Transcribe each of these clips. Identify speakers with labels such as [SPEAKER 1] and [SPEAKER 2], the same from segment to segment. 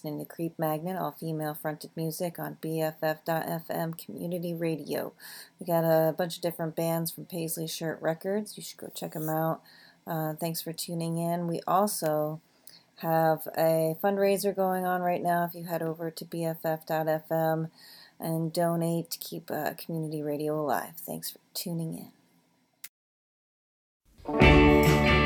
[SPEAKER 1] listening to Creep Magnet, all female fronted music on BFF.FM Community Radio. We got a bunch of different bands from Paisley Shirt Records. You should go check them out. Uh, thanks for tuning in. We also have a fundraiser going on right now. If you head over to BFF.FM and donate to keep uh, community radio alive. Thanks for tuning in.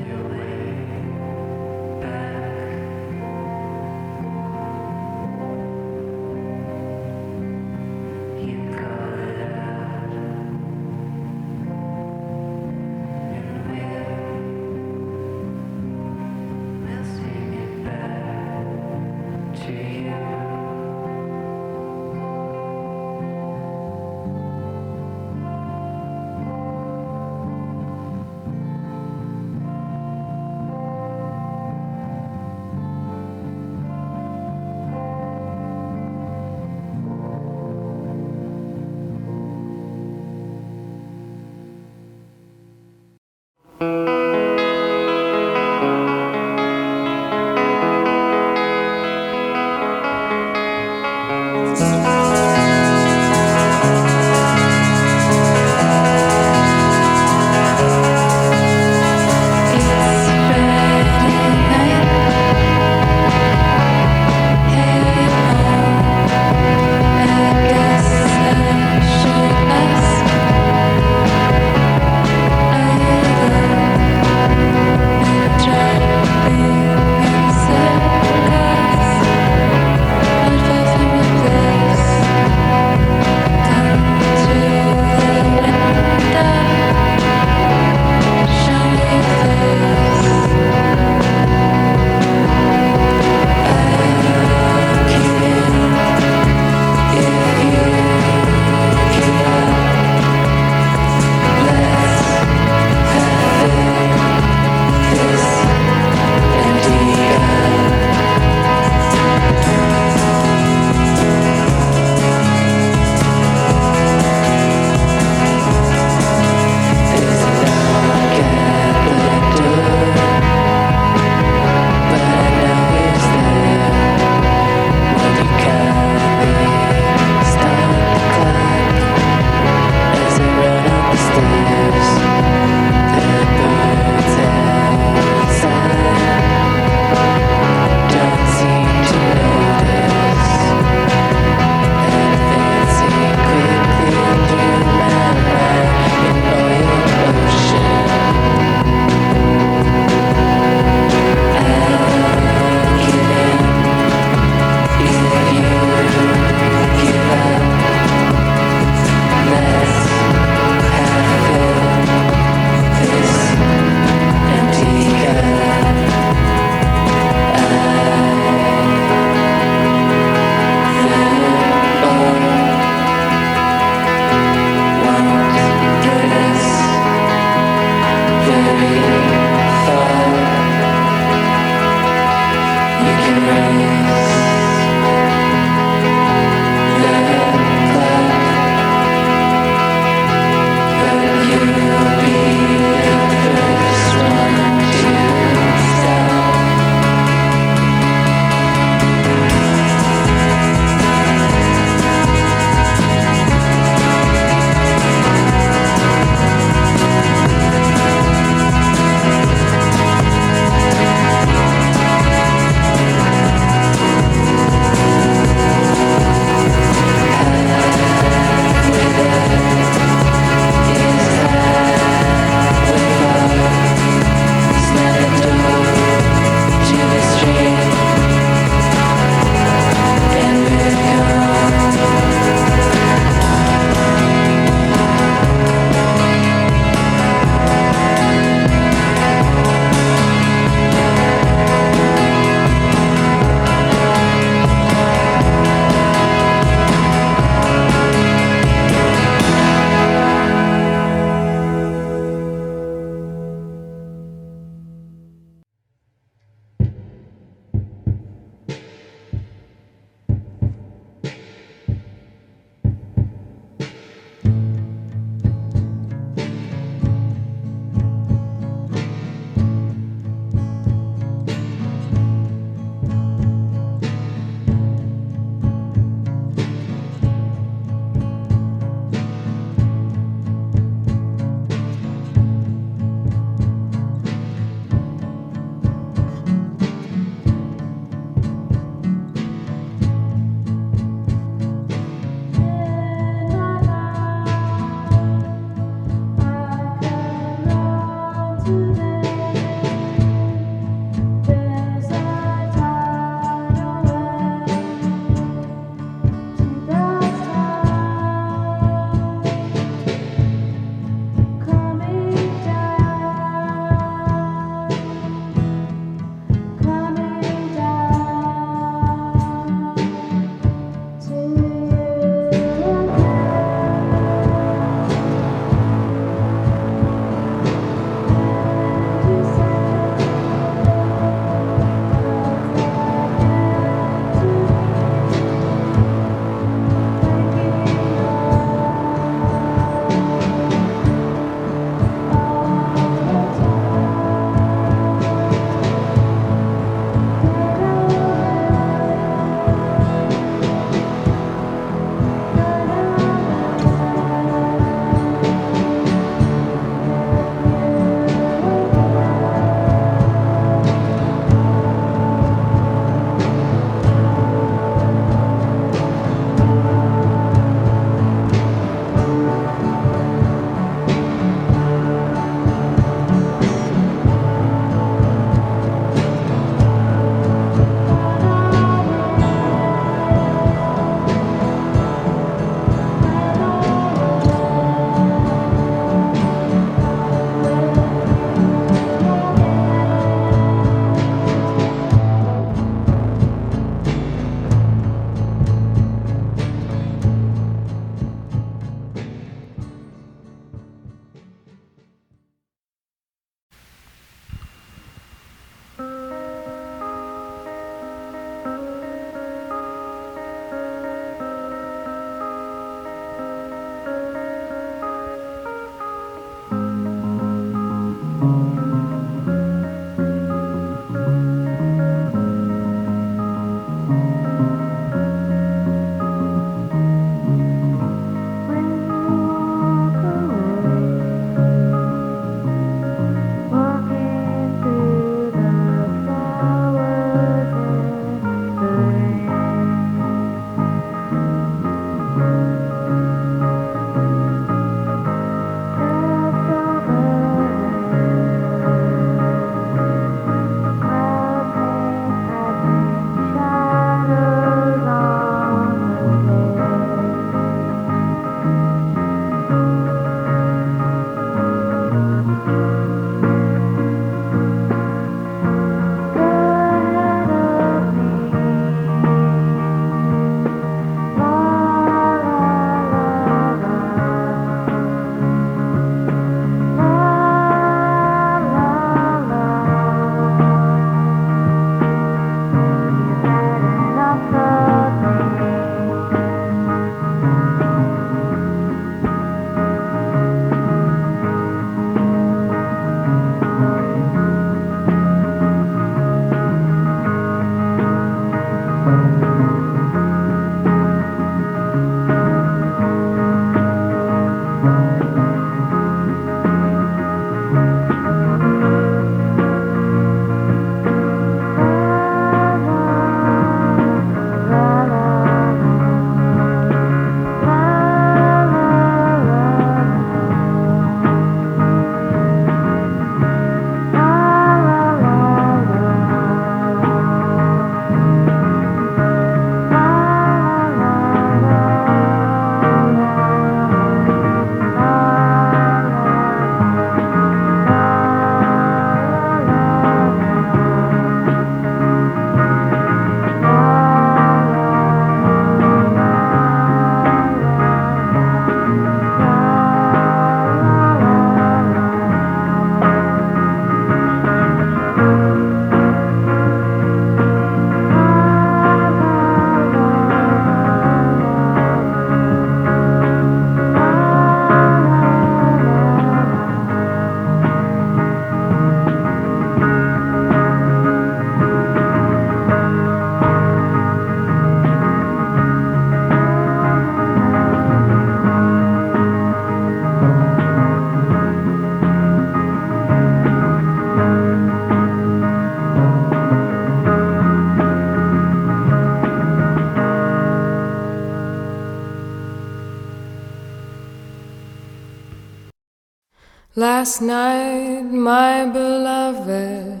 [SPEAKER 2] Last night, my beloved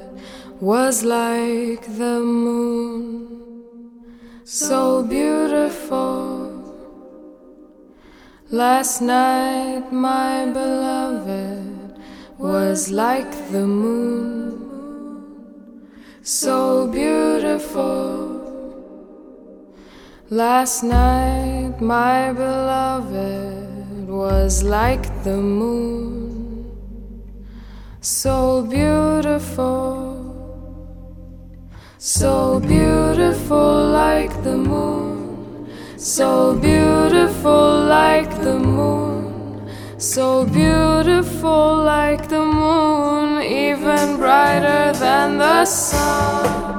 [SPEAKER 2] was like the moon, so beautiful. Last night, my beloved was like the moon, so beautiful. Last night, my beloved was like the moon so beautiful, so beautiful like the moon, so beautiful like the moon, so beautiful like the moon, even brighter than the sun.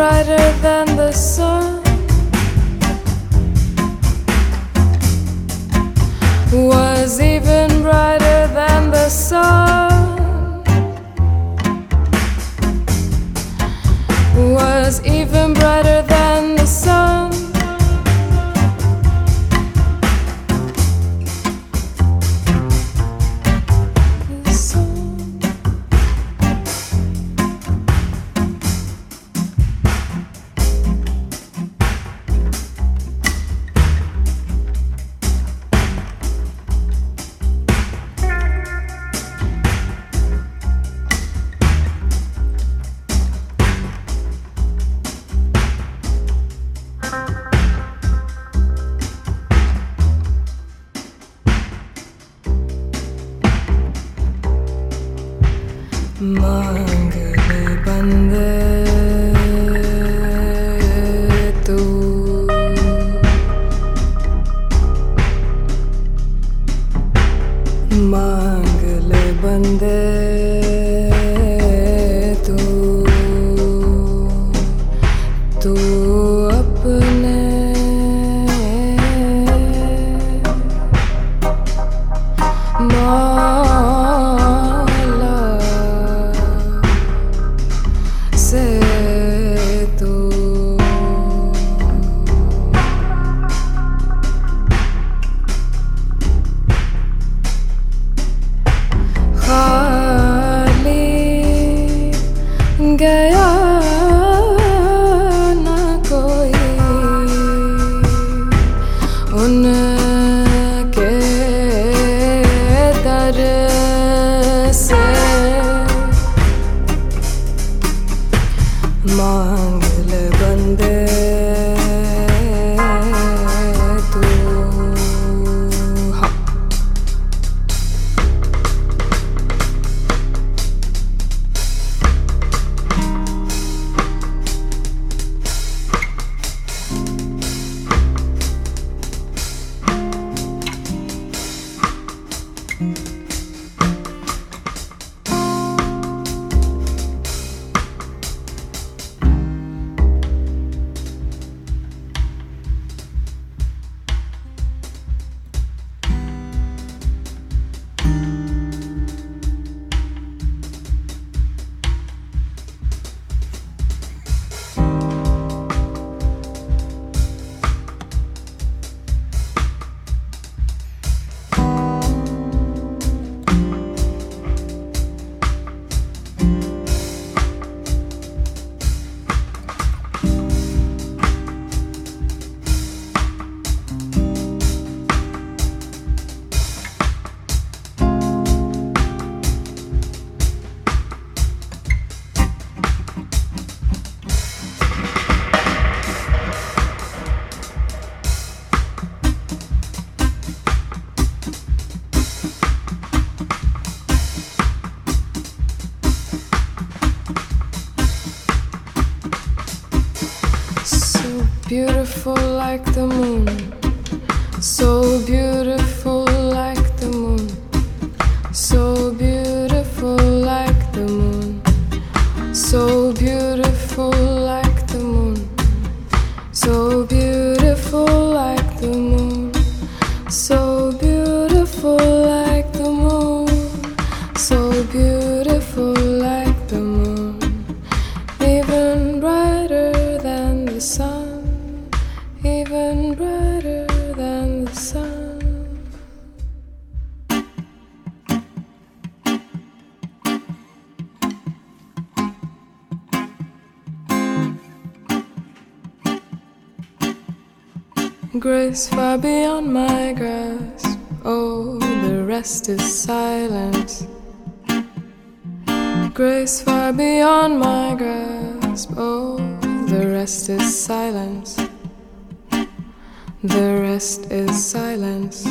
[SPEAKER 2] Brighter than the sun. Was even brighter than the sun. Was even brighter so beautiful silence. The rest is silence.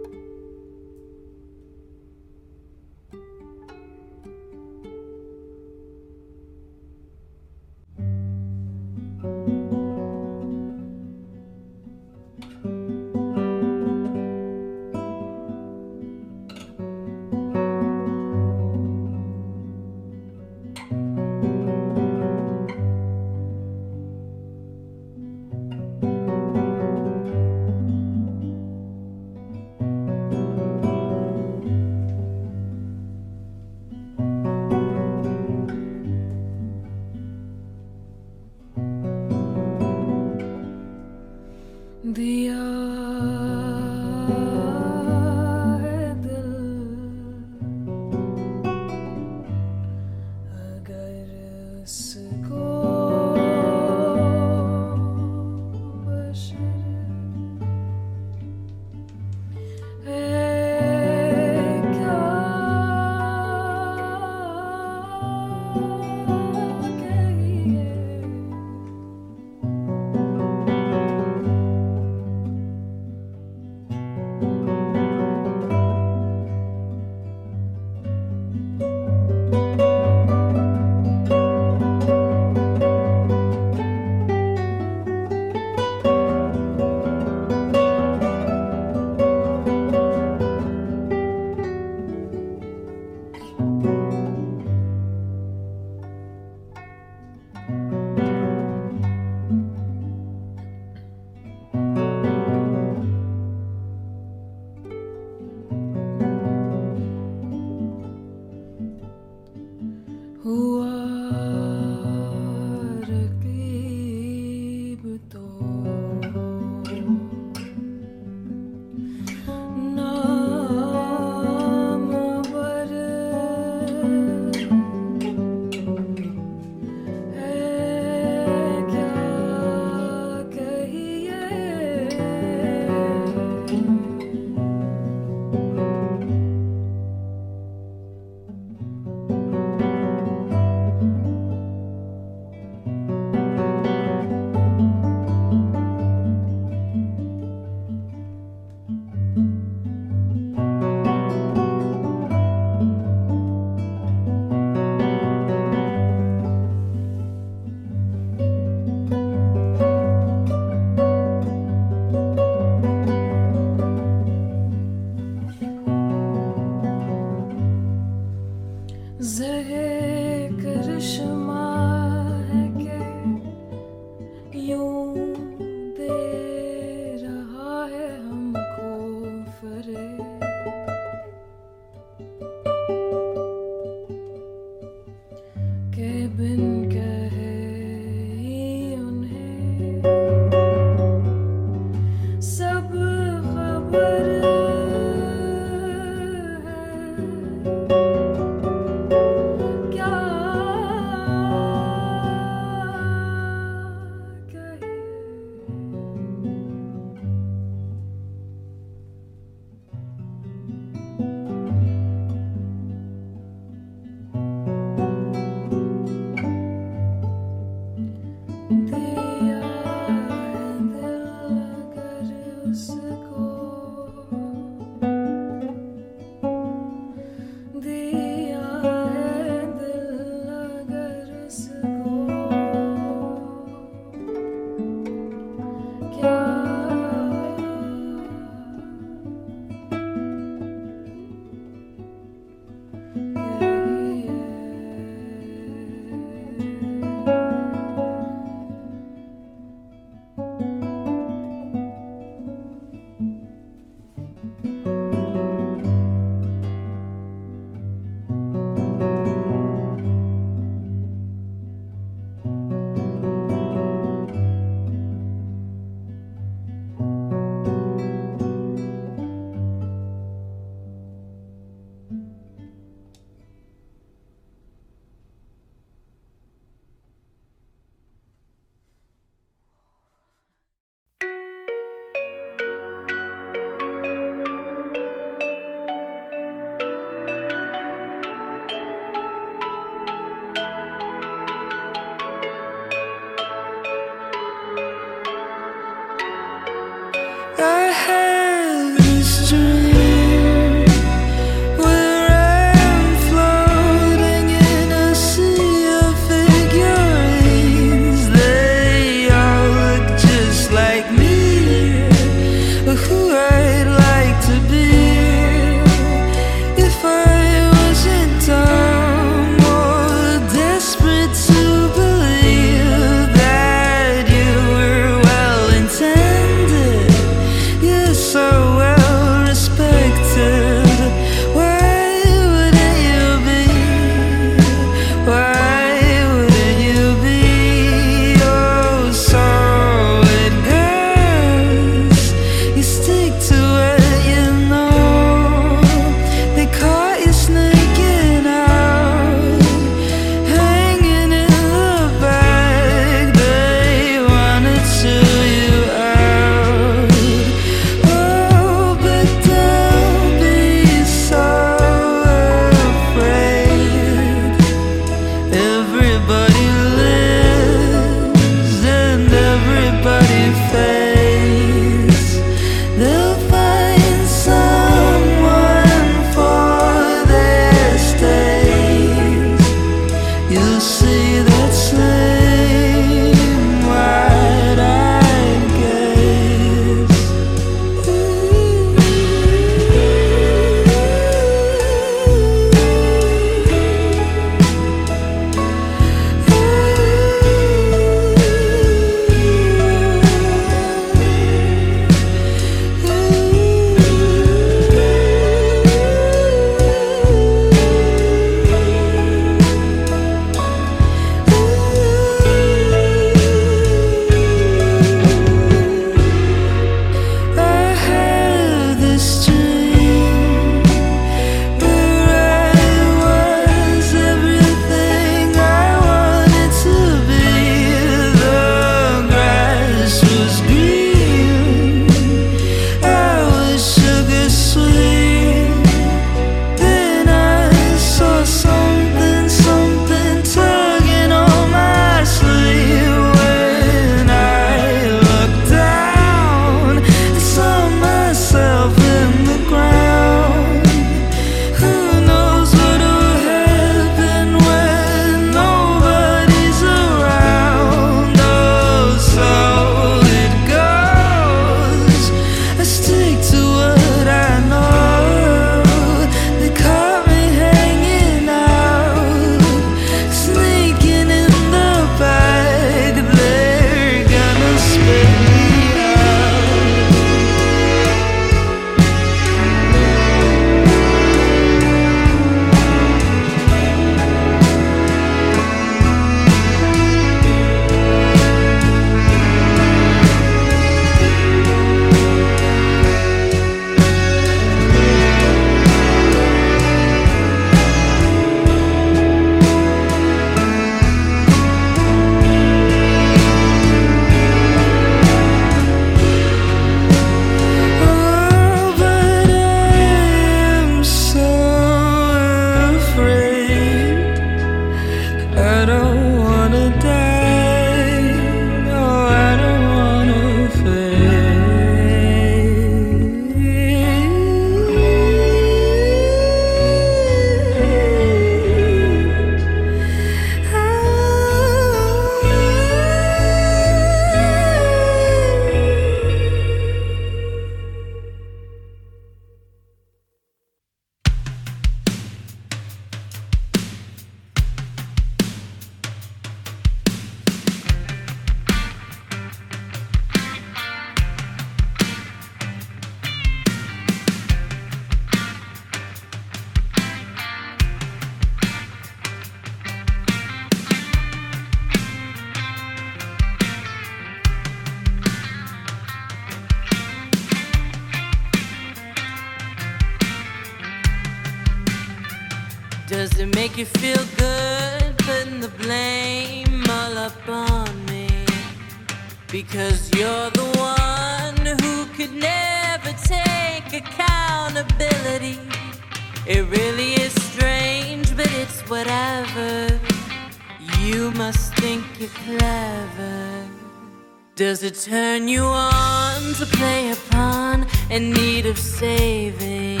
[SPEAKER 3] To it turn you on to play upon, in need of saving?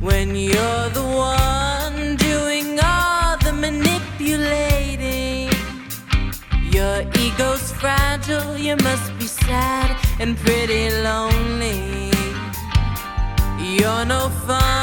[SPEAKER 3] When you're the one doing all the manipulating, your ego's fragile, you must be sad and pretty lonely. You're no fun.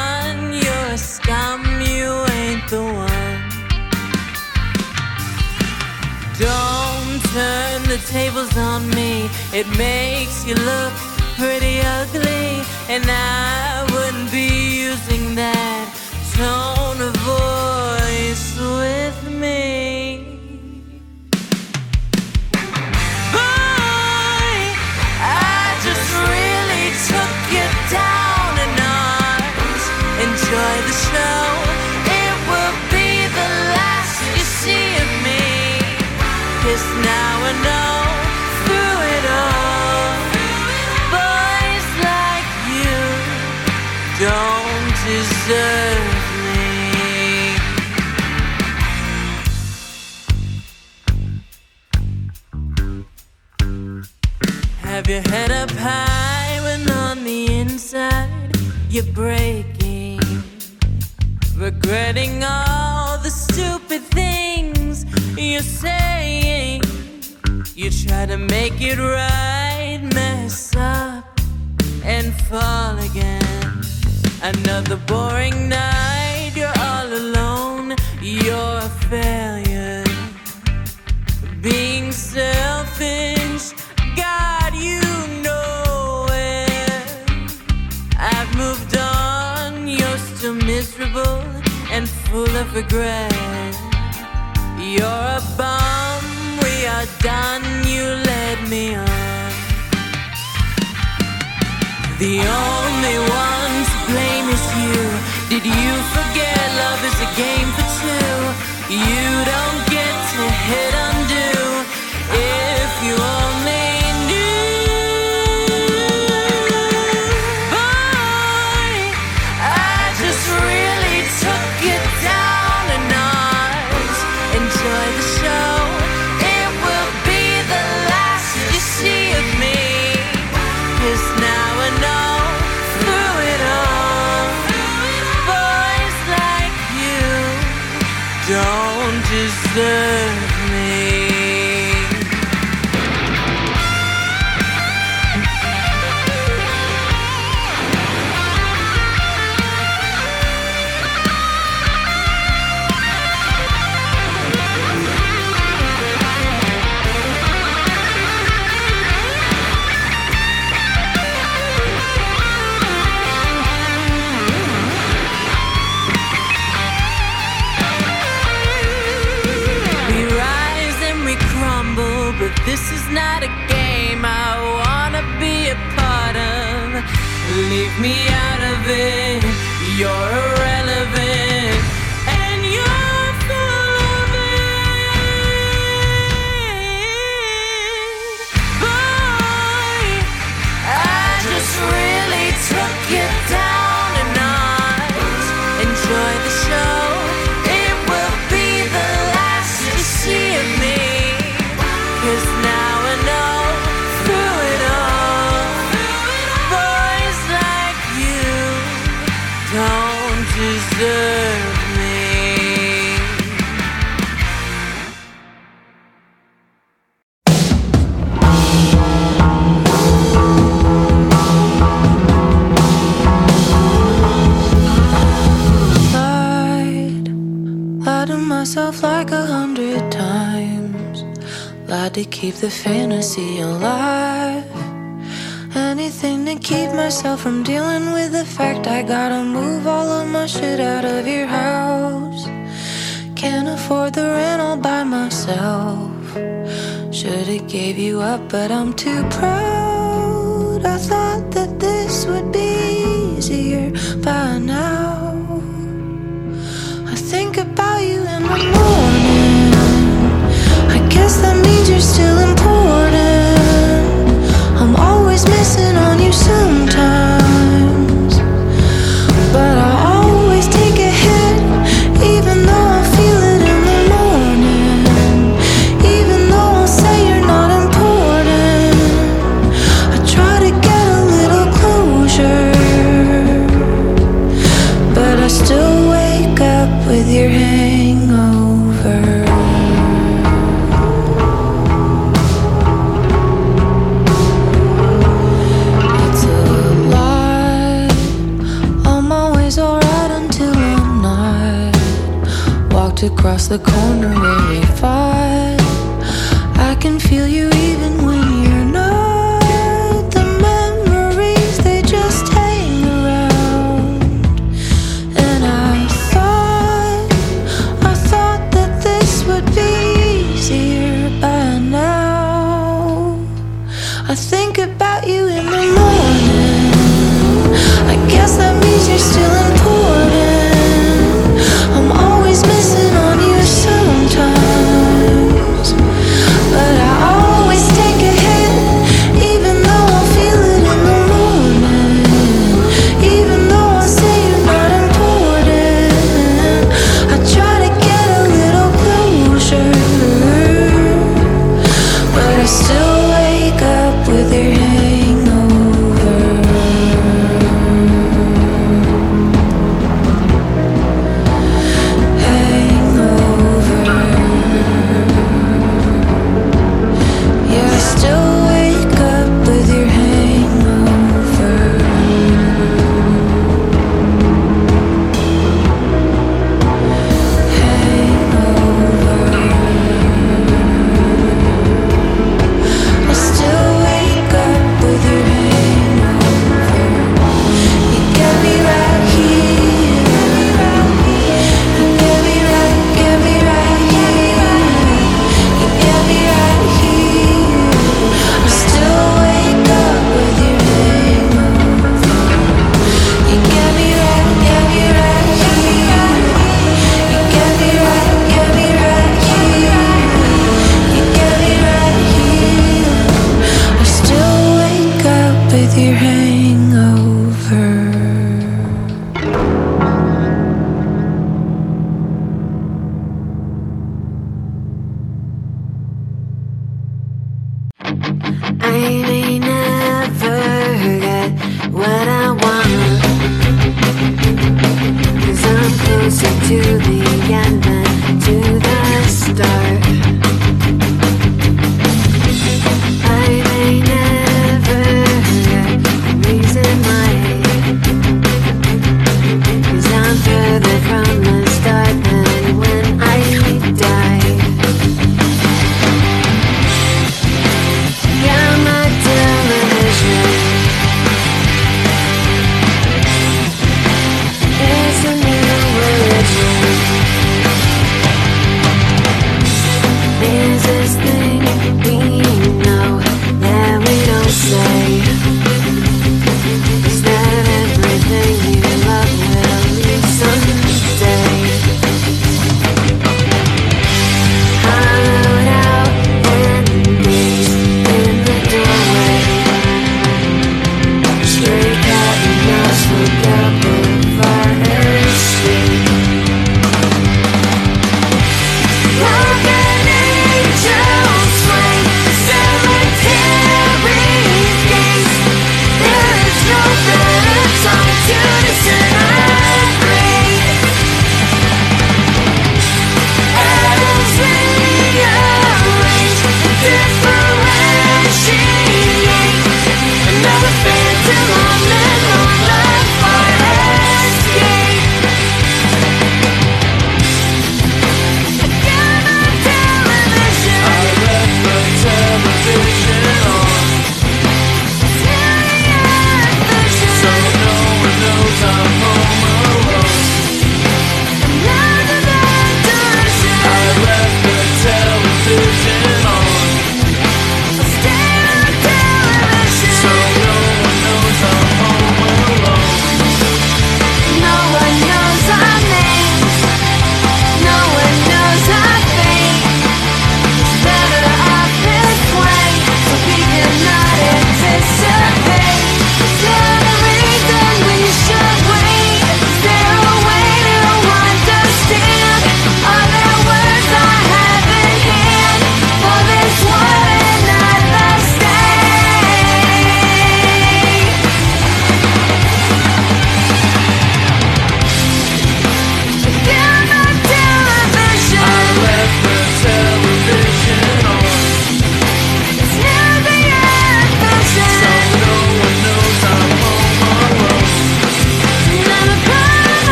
[SPEAKER 3] tables on me. It makes you look pretty ugly, and I wouldn't be using that tone of voice with me. good. shit out of your house. Can't afford the rent all by myself. Should've gave you up, but I'm too proud. I thought that this would be easier by now. I think about you in the morning. I guess that means you're still important. I'm always missing on you
[SPEAKER 2] sometimes. the corner.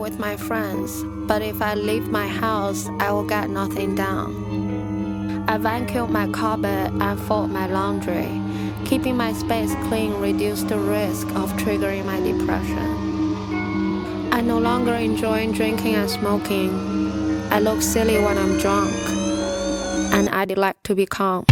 [SPEAKER 2] With my
[SPEAKER 4] friends, but if I leave my house, I will get nothing done. I vacuum my carpet and fold my laundry. Keeping my space clean reduces the risk of triggering my depression. I no longer enjoy drinking and smoking. I look silly when I'm drunk, and I'd like to be calm.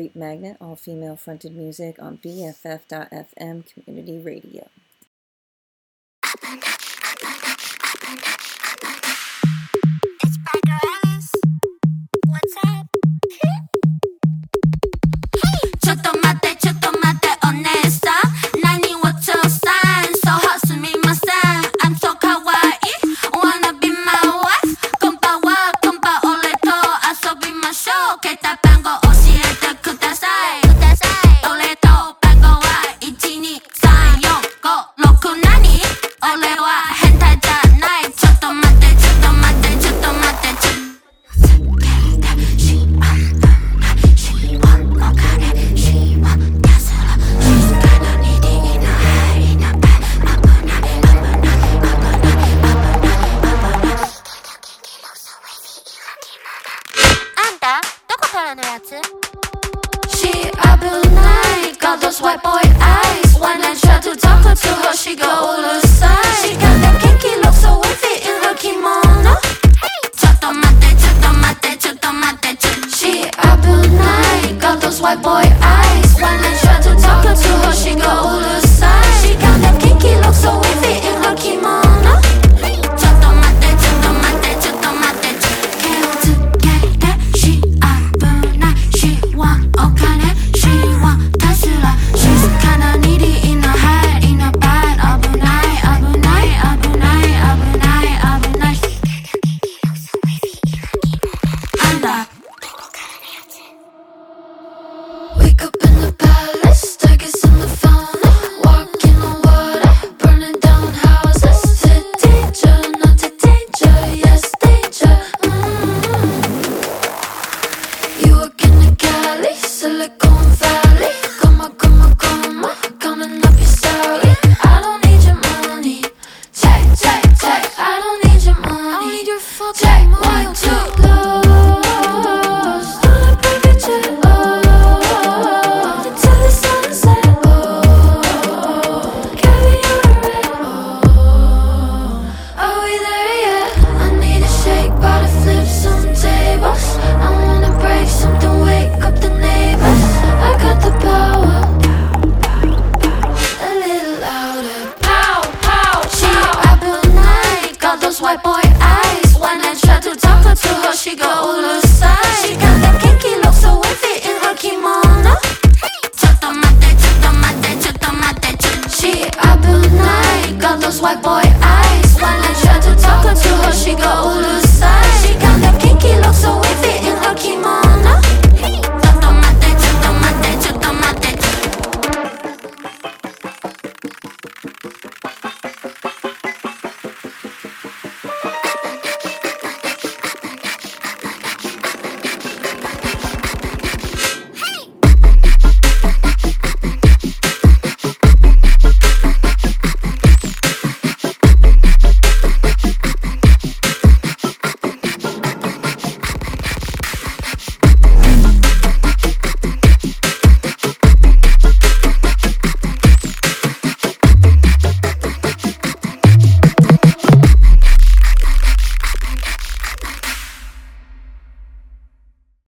[SPEAKER 5] Creep Magnet, all female fronted music on BFF.FM Community Radio.